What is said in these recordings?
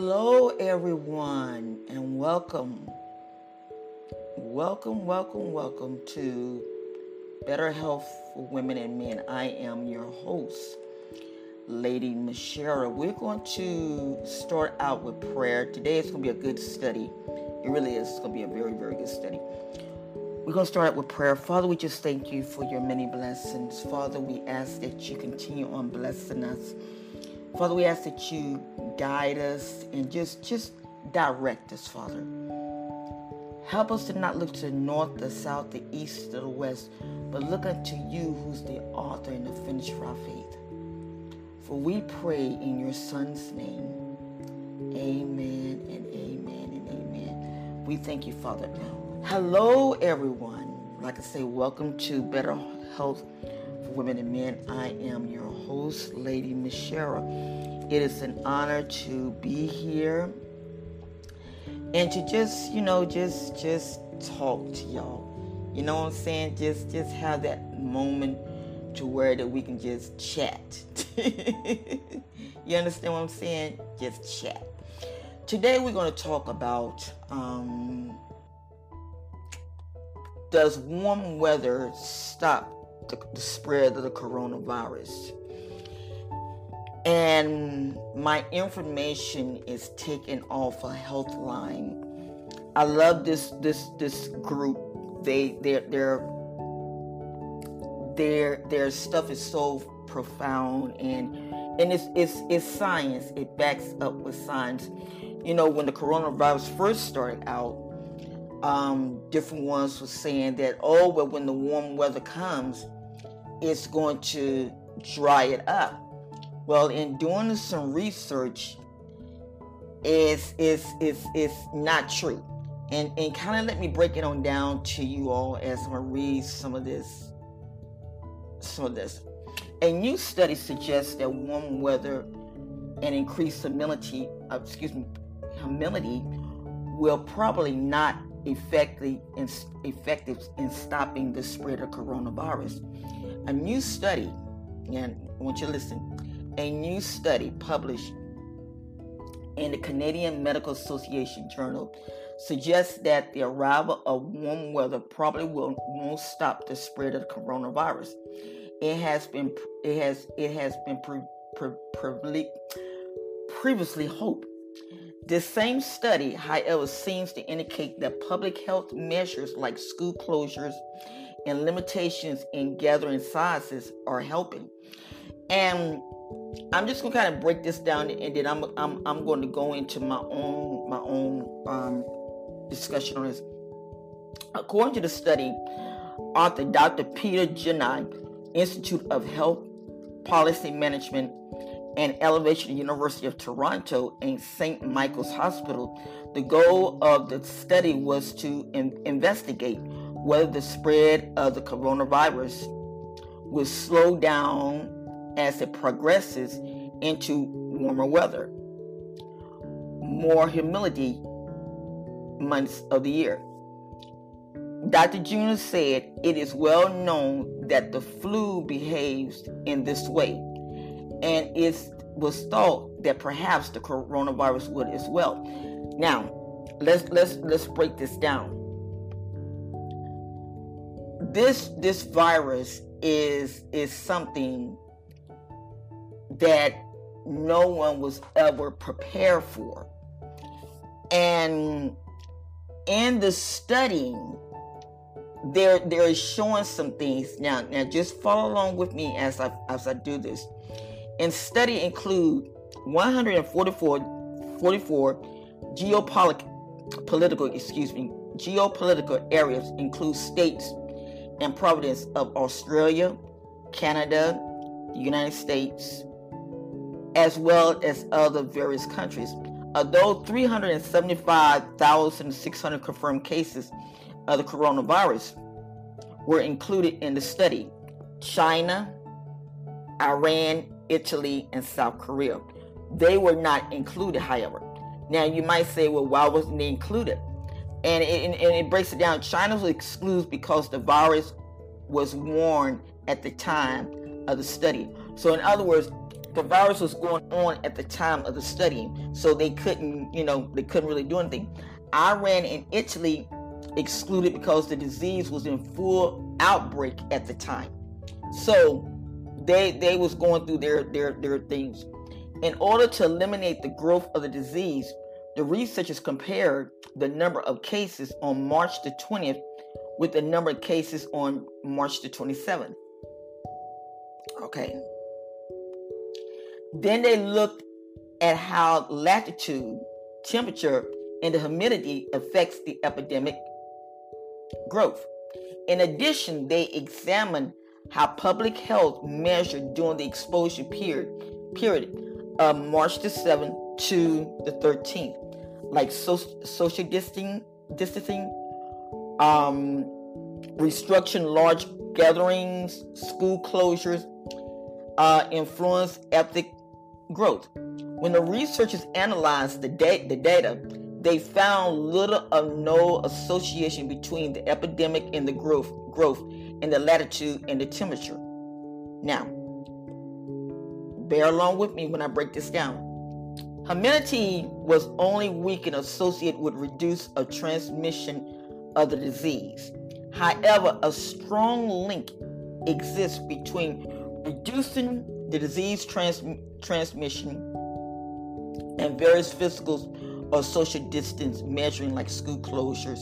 Hello, everyone, and welcome. Welcome, welcome, welcome to Better Health for Women and Men. I am your host, Lady Michelle. We're going to start out with prayer. Today is going to be a good study. It really is. It's going to be a very, very good study. We're going to start out with prayer. Father, we just thank you for your many blessings. Father, we ask that you continue on blessing us. Father, we ask that you guide us and just just direct us, Father. Help us to not look to the north, the south, the east, or the west, but look unto you, who's the author and the finisher of our faith. For we pray in your Son's name. Amen and amen and amen. We thank you, Father. Hello, everyone. Like I say, welcome to Better Health for Women and Men. I am your host, Lady Michelle. It is an honor to be here and to just, you know, just just talk to y'all. You know what I'm saying? Just just have that moment to where that we can just chat. you understand what I'm saying? Just chat. Today we're going to talk about um, does warm weather stop the, the spread of the coronavirus? And my information is taken off a Healthline. I love this this this group. They their their their their stuff is so profound and and it's it's it's science. It backs up with science. You know, when the coronavirus first started out, um, different ones were saying that, oh, but when the warm weather comes, it's going to dry it up. Well, in doing some research, it's, it's, it's, it's not true. And, and kind of let me break it on down to you all as to read some of this. Some of this. A new study suggests that warm weather and increased humidity, uh, excuse me, humidity will probably not effective in, effective in stopping the spread of coronavirus. A new study, and I want you to listen, a new study published in the Canadian Medical Association Journal suggests that the arrival of warm weather probably will won't stop the spread of the coronavirus. It has been it has it has been pre, pre, pre, previously hoped this same study, however, seems to indicate that public health measures like school closures and limitations in gathering sizes are helping. And I'm just gonna kind of break this down, and then I'm I'm, I'm going to go into my own my own um, discussion on this. According to the study, author Dr. Peter Janai, Institute of Health Policy Management and Elevation University of Toronto and St. Michael's Hospital, the goal of the study was to in- investigate whether the spread of the coronavirus will slow down as it progresses into warmer weather, more humidity months of the year. Dr. Juna said it is well known that the flu behaves in this way and it was thought that perhaps the coronavirus would as well. Now, let's let's let's break this down. This this virus is is something that no one was ever prepared for. And in the studying, there there is showing some things. Now, now just follow along with me as I as I do this and study include 144 44 geopolitical excuse me geopolitical areas include states and provinces of Australia, Canada, the United States, as well as other various countries. Although 375,600 confirmed cases of the coronavirus were included in the study, China, Iran, Italy, and South Korea. They were not included, however. Now, you might say, well, why wasn't they included? And it, and it breaks it down. China was excluded because the virus was warned at the time of the study. So, in other words, the virus was going on at the time of the study, so they couldn't, you know, they couldn't really do anything. Iran and Italy excluded because the disease was in full outbreak at the time. So they they was going through their their their things. In order to eliminate the growth of the disease, the researchers compared the number of cases on March the 20th with the number of cases on March the 27th. Okay. Then they looked at how latitude, temperature, and the humidity affects the epidemic growth. In addition, they examined how public health measured during the exposure period period of March the 7th to the 13th, like so, social distancing, distancing um, restriction large gatherings, school closures, uh, influence ethnic growth. When the researchers analyzed the, da- the data, they found little or no association between the epidemic and the growth, growth in the latitude and the temperature. Now, bear along with me when I break this down. Humidity was only weakened associated with reduced a transmission of the disease. However, a strong link exists between reducing the disease trans- transmission and various physical or social distance measuring like school closures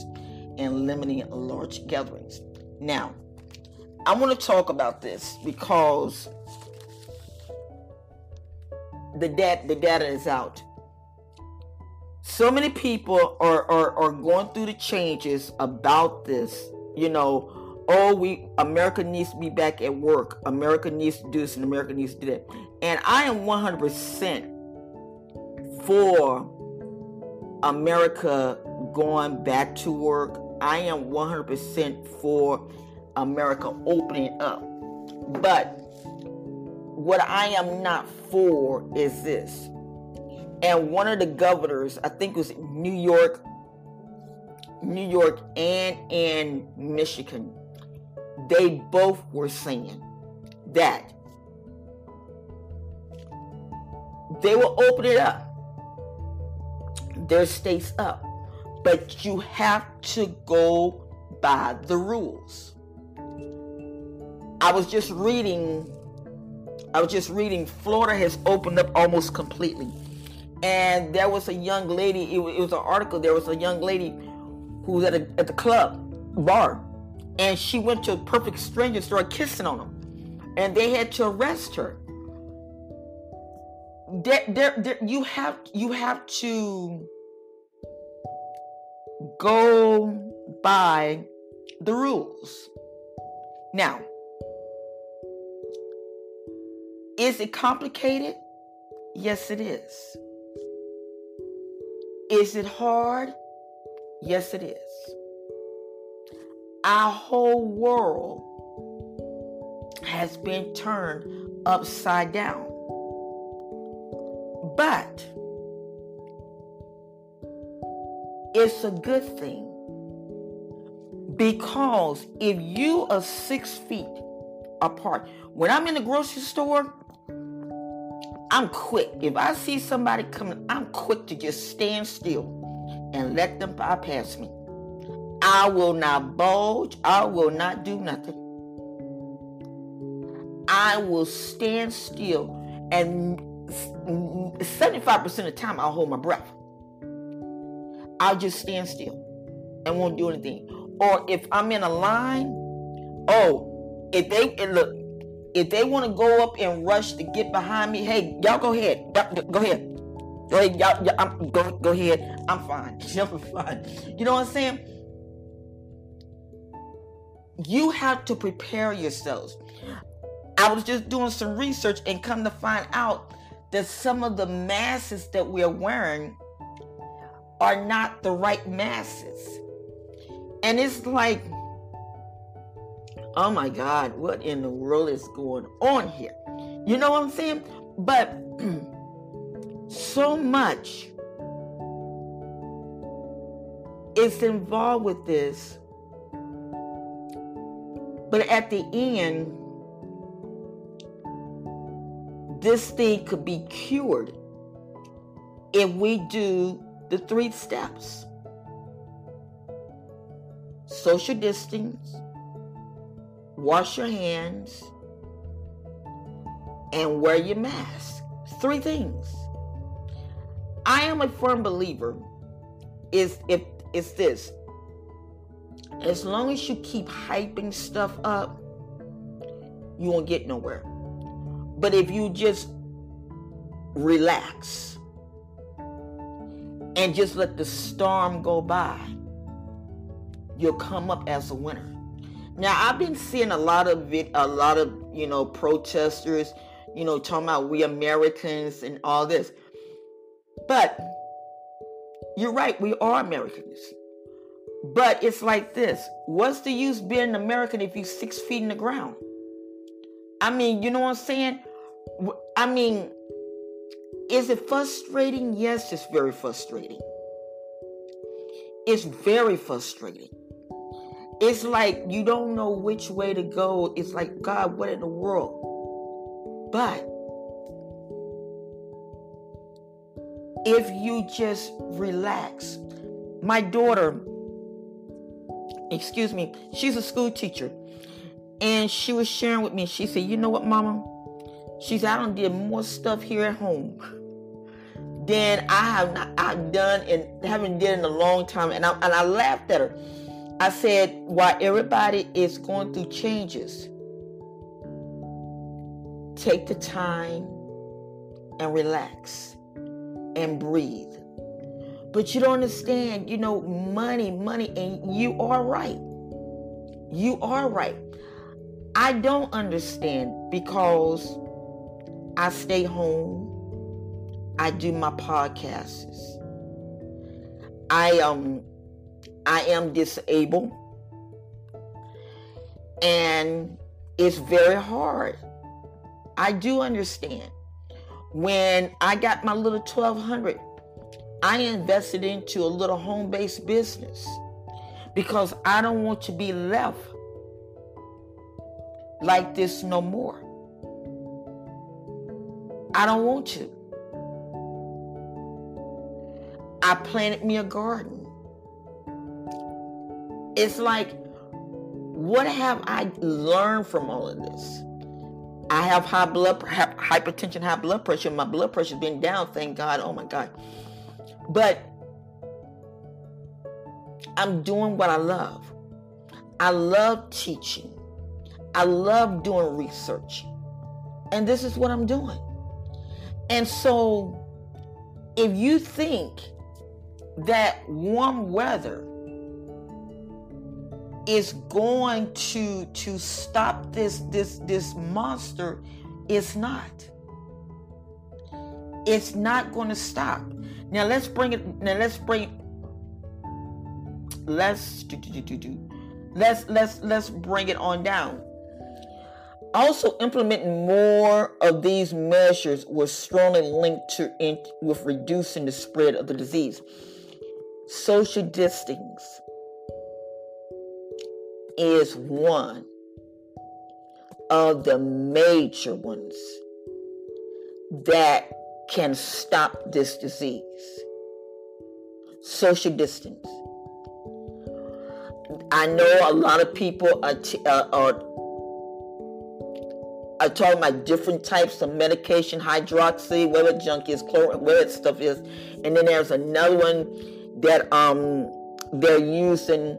and limiting large gatherings. Now, I want to talk about this because the data the data is out. So many people are, are, are going through the changes about this. You know, oh, we America needs to be back at work. America needs to do this and America needs to do that. And I am 100% for America going back to work. I am 100% for America opening up. But what I am not for is this. And one of the governors, I think it was New York, New York and in Michigan, they both were saying that they will open it up, their states up, but you have to go by the rules. I was just reading I was just reading Florida has opened up almost completely. And there was a young lady, it was, it was an article, there was a young lady who was at, a, at the club, bar, and she went to a perfect stranger and started kissing on him. And they had to arrest her. There, there, there, you have you have to go by the rules. Now, is it complicated? Yes, it is. Is it hard? Yes, it is. Our whole world has been turned upside down. But it's a good thing because if you are six feet apart, when I'm in the grocery store, I'm quick. If I see somebody coming, I'm quick to just stand still and let them bypass me. I will not bulge. I will not do nothing. I will stand still and 75% of the time I'll hold my breath. I'll just stand still and won't do anything. Or if I'm in a line, oh, if they look, if they want to go up and rush to get behind me, hey, y'all go ahead. Go ahead. Go ahead. Y'all, y'all, I'm, go, go ahead. I'm fine. I'm fine. You know what I'm saying? You have to prepare yourselves. I was just doing some research and come to find out that some of the masses that we're wearing are not the right masses. And it's like, oh my God, what in the world is going on here? You know what I'm saying? But so much is involved with this. But at the end, this thing could be cured if we do the three steps social distance, wash your hands, and wear your mask. Three things. I am a firm believer is if it's this. As long as you keep hyping stuff up, you won't get nowhere. But if you just relax and just let the storm go by, you'll come up as a winner. Now I've been seeing a lot of it, a lot of you know protesters, you know talking about we Americans and all this, but you're right, we are Americans. But it's like this: what's the use being an American if you're six feet in the ground? I mean, you know what I'm saying? I mean, is it frustrating? Yes, it's very frustrating. It's very frustrating. It's like you don't know which way to go. It's like, God, what in the world? But if you just relax, my daughter, excuse me, she's a school teacher. And she was sharing with me, she said, You know what, Mama? She's I don't did more stuff here at home than I have not I've done and haven't did in a long time. And I and I laughed at her. I said, while everybody is going through changes, take the time and relax and breathe. But you don't understand, you know, money, money, and you are right. You are right. I don't understand because I stay home. I do my podcasts. I um I am disabled. And it's very hard. I do understand. When I got my little 1200, I invested into a little home based business because I don't want to be left like this no more. I don't want to. I planted me a garden. It's like, what have I learned from all of this? I have high blood, hypertension, high blood pressure. My blood pressure's been down, thank God. Oh my God. But I'm doing what I love. I love teaching. I love doing research. And this is what I'm doing. And so, if you think that warm weather is going to to stop this this this monster it's not it's not going to stop now let's bring it now let's bring let's do, do, do, do, let's let's let's bring it on down. Also implementing more of these measures was strongly linked to in, with reducing the spread of the disease. Social distancing is one of the major ones that can stop this disease. Social distance. I know a lot of people are, t- uh, are, talking about different types of medication, hydroxy, whatever junk is, chlorine, whatever stuff is, and then there's another one that um they're using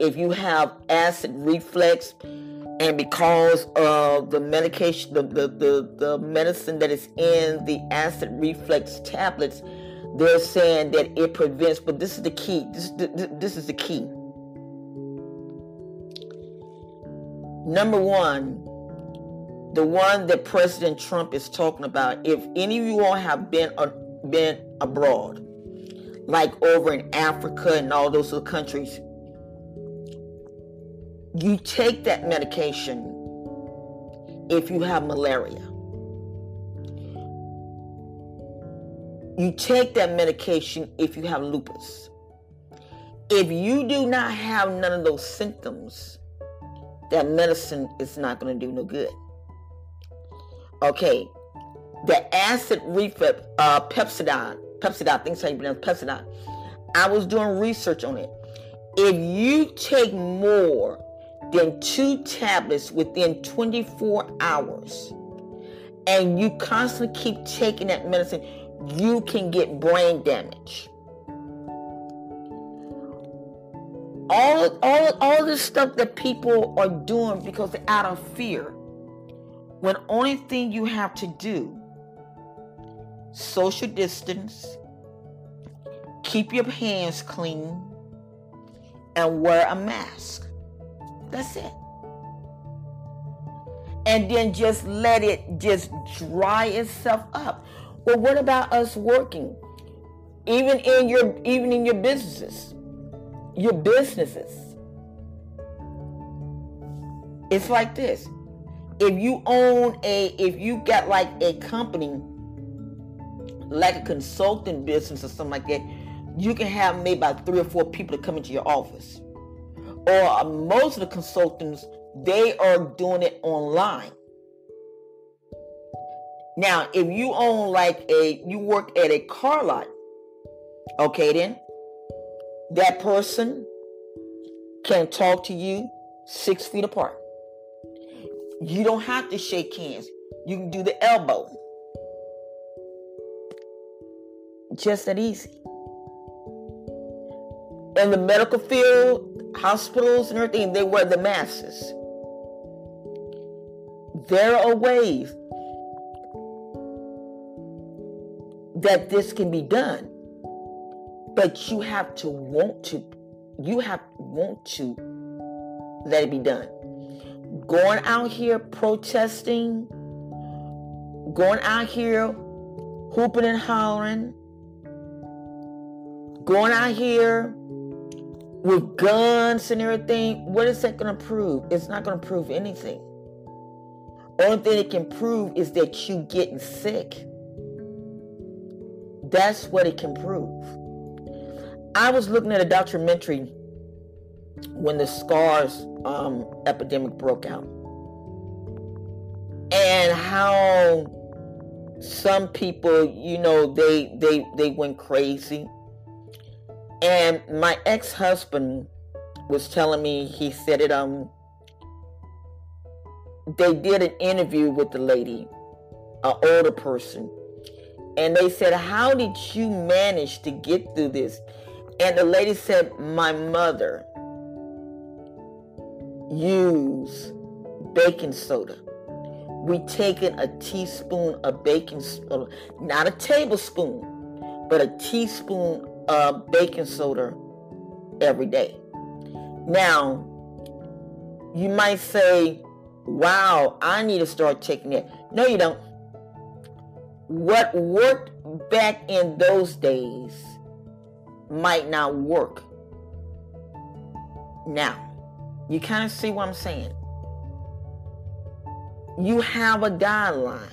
if you have acid reflux and because of the medication the, the, the, the medicine that is in the acid reflux tablets they're saying that it prevents but this is the key. This, this, this is the key. Number one the one that president trump is talking about if any of you all have been uh, been abroad like over in africa and all those other countries you take that medication if you have malaria. You take that medication if you have lupus. If you do not have none of those symptoms, that medicine is not going to do no good. Okay, the acid reflux, uh, think it's how you pronounce Pepsodent. I was doing research on it. If you take more than two tablets within 24 hours, and you constantly keep taking that medicine, you can get brain damage. All, all, all this stuff that people are doing because they're out of fear. When only thing you have to do, social distance, keep your hands clean, and wear a mask. That's it. And then just let it just dry itself up. Well, what about us working? Even in your even in your businesses. Your businesses. It's like this. If you own a if you got like a company like a consulting business or something like that, you can have maybe about three or four people to come into your office. Or most of the consultants, they are doing it online. Now, if you own like a, you work at a car lot, okay, then that person can talk to you six feet apart. You don't have to shake hands. You can do the elbow. Just that easy. In the medical field, hospitals and everything, they were the masses. There are ways that this can be done. But you have to want to, you have want to let it be done. Going out here protesting, going out here hooping and hollering, going out here with guns and everything, what is that going to prove? It's not going to prove anything. Only thing it can prove is that you getting sick. That's what it can prove. I was looking at a documentary when the SCARS um, epidemic broke out, and how some people, you know, they they they went crazy. And my ex-husband was telling me he said it um they did an interview with the lady, an older person, and they said, How did you manage to get through this? And the lady said, My mother used baking soda. We taken a teaspoon of baking soda, not a tablespoon, but a teaspoon of baking soda every day. Now, you might say, Wow, I need to start taking it. No, you don't what worked back in those days might not work now. You kind of see what I'm saying? You have a guideline.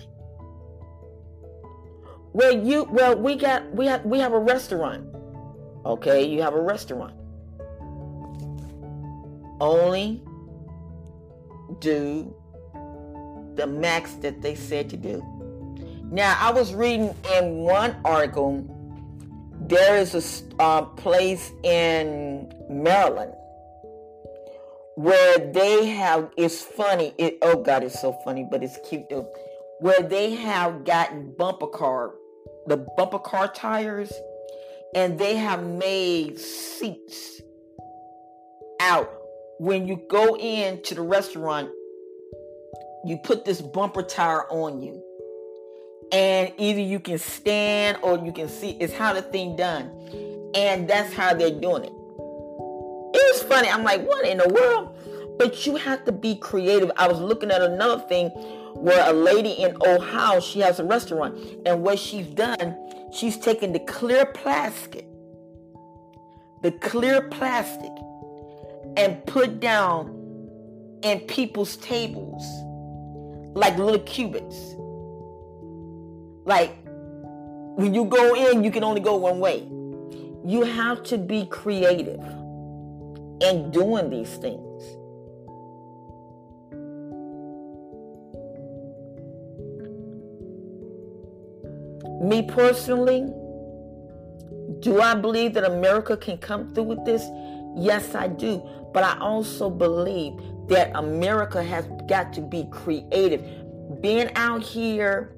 Well, you well we got we have we have a restaurant. Okay, you have a restaurant. Only do the max that they said to do. Now, I was reading in one article, there is a uh, place in Maryland where they have, it's funny, it, oh God, it's so funny, but it's cute though, where they have gotten bumper car, the bumper car tires, and they have made seats out. When you go into the restaurant, you put this bumper tire on you. And either you can stand or you can see. It's how the thing done. And that's how they're doing it. It was funny. I'm like what in the world? But you have to be creative. I was looking at another thing where a lady in ohio she has a restaurant. And what she's done she's taking the clear plastic the clear plastic and put down in people's tables like little cubits like when you go in, you can only go one way. You have to be creative in doing these things. Me personally, do I believe that America can come through with this? Yes, I do. But I also believe that America has got to be creative. Being out here,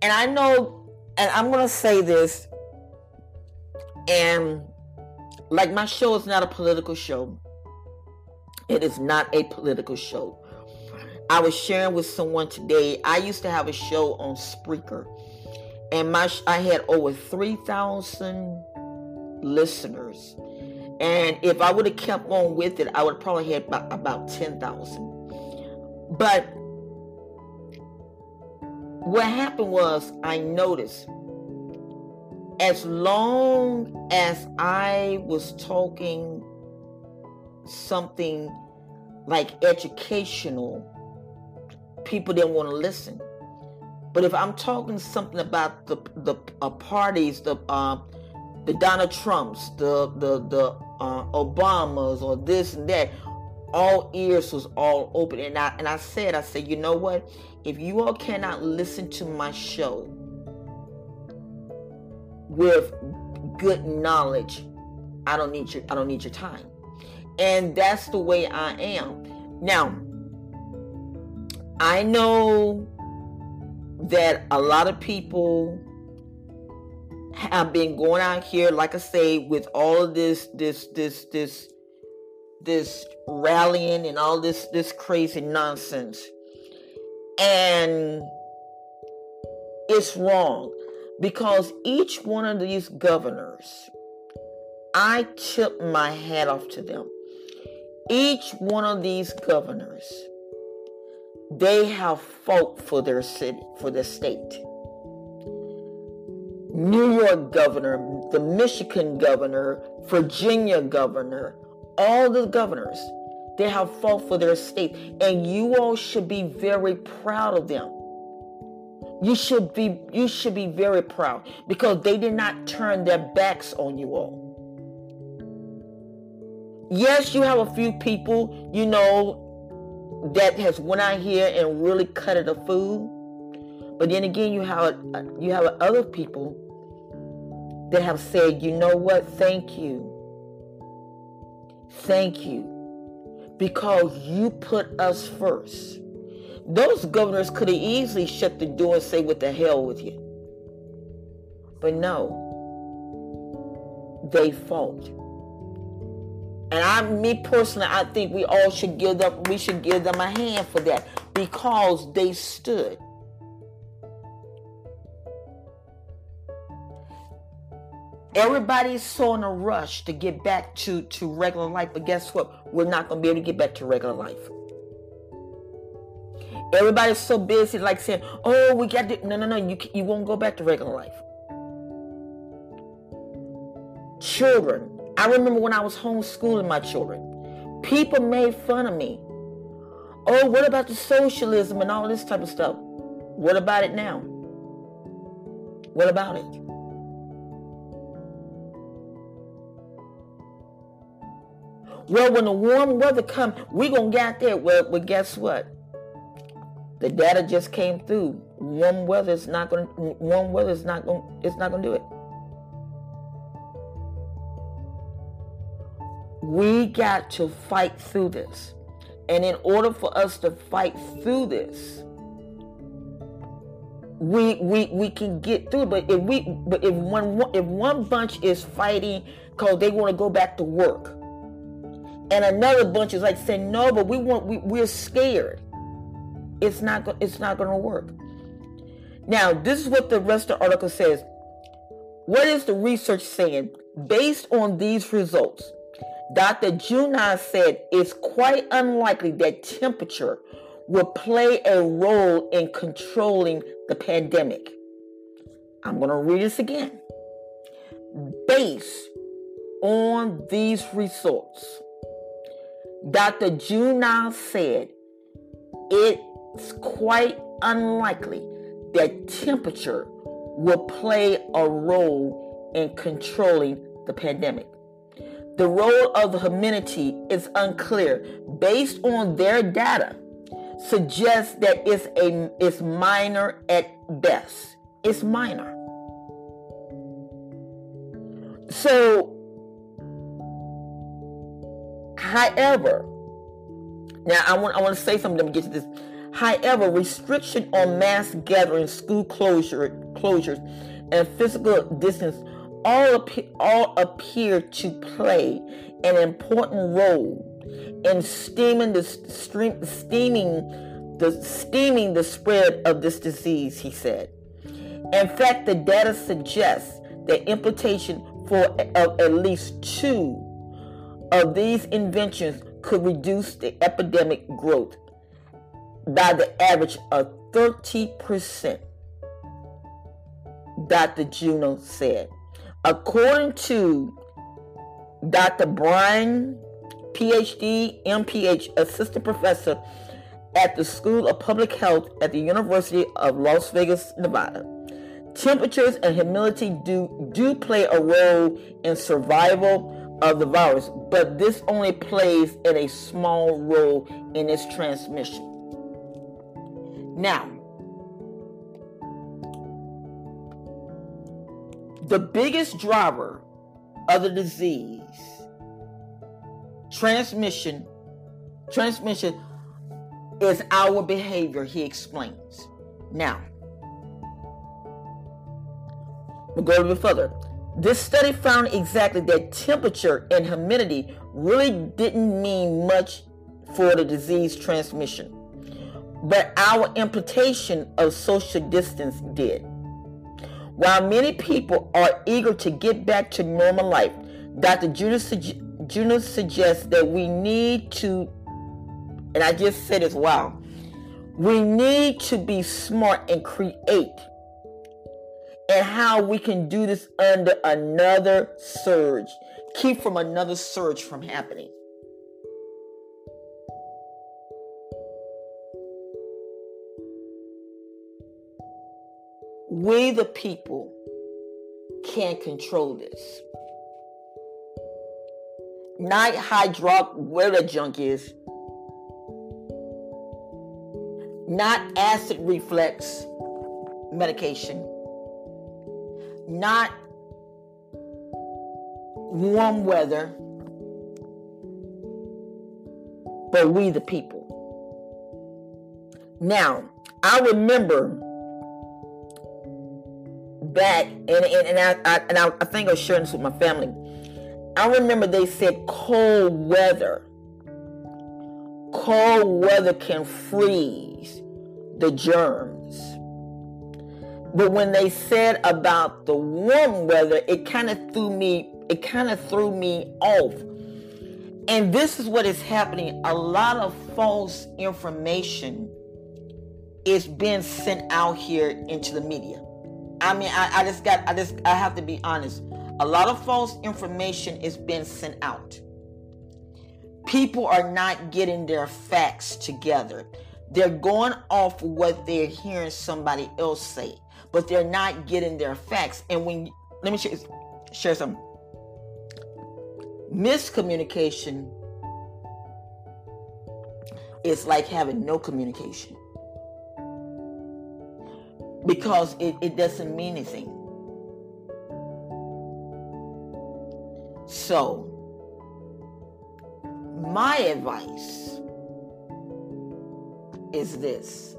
and I know, and I'm going to say this, and like my show is not a political show, it is not a political show. I was sharing with someone today. I used to have a show on Spreaker, and my I had over three thousand listeners. And if I would have kept on with it, I would probably had about, about ten thousand. But what happened was, I noticed as long as I was talking something like educational people didn't want to listen. But if I'm talking something about the the uh, parties, the uh, the Donald Trumps, the the the uh, Obamas, or this and that, all ears was all open, and I and I said, I said, you know what? If you all cannot listen to my show with good knowledge, I don't need your I don't need your time, and that's the way I am now. I know that a lot of people have been going out here, like I say, with all of this, this, this, this, this rallying and all this, this crazy nonsense. And it's wrong because each one of these governors, I tip my hat off to them. Each one of these governors they have fought for their city, for their state. New York governor, the Michigan governor, Virginia governor, all the governors, they have fought for their state. And you all should be very proud of them. You should be you should be very proud because they did not turn their backs on you all. Yes, you have a few people, you know, that has went out here and really cut it a food. But then again, you have you have other people that have said, you know what? Thank you, thank you, because you put us first. Those governors could have easily shut the door and say, "What the hell with you?" But no, they fought. And I, me personally, I think we all should give them, we should give them a hand for that because they stood. Everybody's so in a rush to get back to, to regular life, but guess what? We're not going to be able to get back to regular life. Everybody's so busy, like saying, "Oh, we got to." No, no, no. You you won't go back to regular life. Children, I remember when I was homeschooling my children, people made fun of me. Oh, what about the socialism and all this type of stuff? What about it now? What about it? Well, when the warm weather comes, we're gonna get out there. Well, well, guess what? The data just came through. Warm weather is not gonna. Warm weather is not gonna. It's not gonna do it. We got to fight through this. And in order for us to fight through this, we we we can get through. But if we but if one if one bunch is fighting because they want to go back to work, and another bunch is like saying no, but we want we, we're scared. It's not it's not going to work. Now this is what the rest of the article says. What is the research saying? Based on these results, Dr. Junon said it's quite unlikely that temperature will play a role in controlling the pandemic. I'm going to read this again. Based on these results, Dr. Junon said it's quite unlikely that temperature will play a role in controlling the pandemic. The role of the humanity is unclear based on their data. suggests that it's a it's minor at best. It's minor. So, however, now I want I want to say something. Me get to this. However, restriction on mass gatherings, school closure closures, and physical distance all appear, all appear to play an important role in steaming the stream, steaming the steaming the spread of this disease, he said. In fact, the data suggests that implication for at least two of these inventions could reduce the epidemic growth by the average of 30%, Dr. Juno said. According to Dr. Brian, PhD, MPH, assistant professor at the School of Public Health at the University of Las Vegas, Nevada. Temperatures and humidity do, do play a role in survival of the virus, but this only plays in a small role in its transmission. Now, the biggest driver of the disease transmission transmission is our behavior he explains. Now we'll go a little further. This study found exactly that temperature and humidity really didn't mean much for the disease transmission but our implication of social distance did while many people are eager to get back to normal life, Dr. Juno, suggests that we need to, and I just said as well, we need to be smart and create and how we can do this under another surge. Keep from another surge from happening. We, the people, can't control this. Not hydrox, where the junk is. Not acid reflux medication. Not warm weather. But we, the people. Now, I remember back, and and, and I, I and I, I think I was sharing this with my family. I remember they said cold weather. Cold weather can freeze the germs. But when they said about the warm weather, it kind of threw me, it kind of threw me off. And this is what is happening. A lot of false information is being sent out here into the media. I mean, I, I just got, I just, I have to be honest. A lot of false information is being sent out. People are not getting their facts together. They're going off what they're hearing somebody else say, but they're not getting their facts. And when, let me share, share some miscommunication is like having no communication because it, it doesn't mean anything. So, my advice is this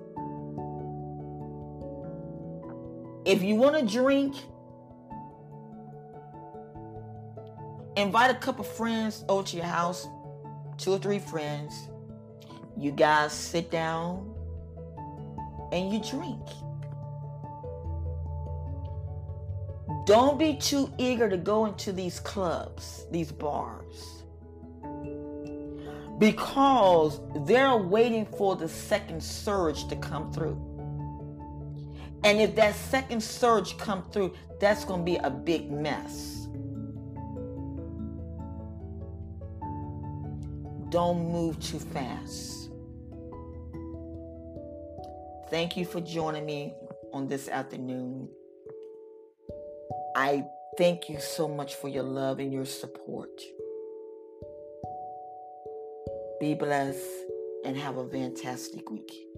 if you want to drink, invite a couple friends over to your house, two or three friends. You guys sit down and you drink. Don't be too eager to go into these clubs, these bars, because they're waiting for the second surge to come through. And if that second surge come through, that's going to be a big mess. Don't move too fast. Thank you for joining me on this afternoon. I thank you so much for your love and your support. Be blessed and have a fantastic week.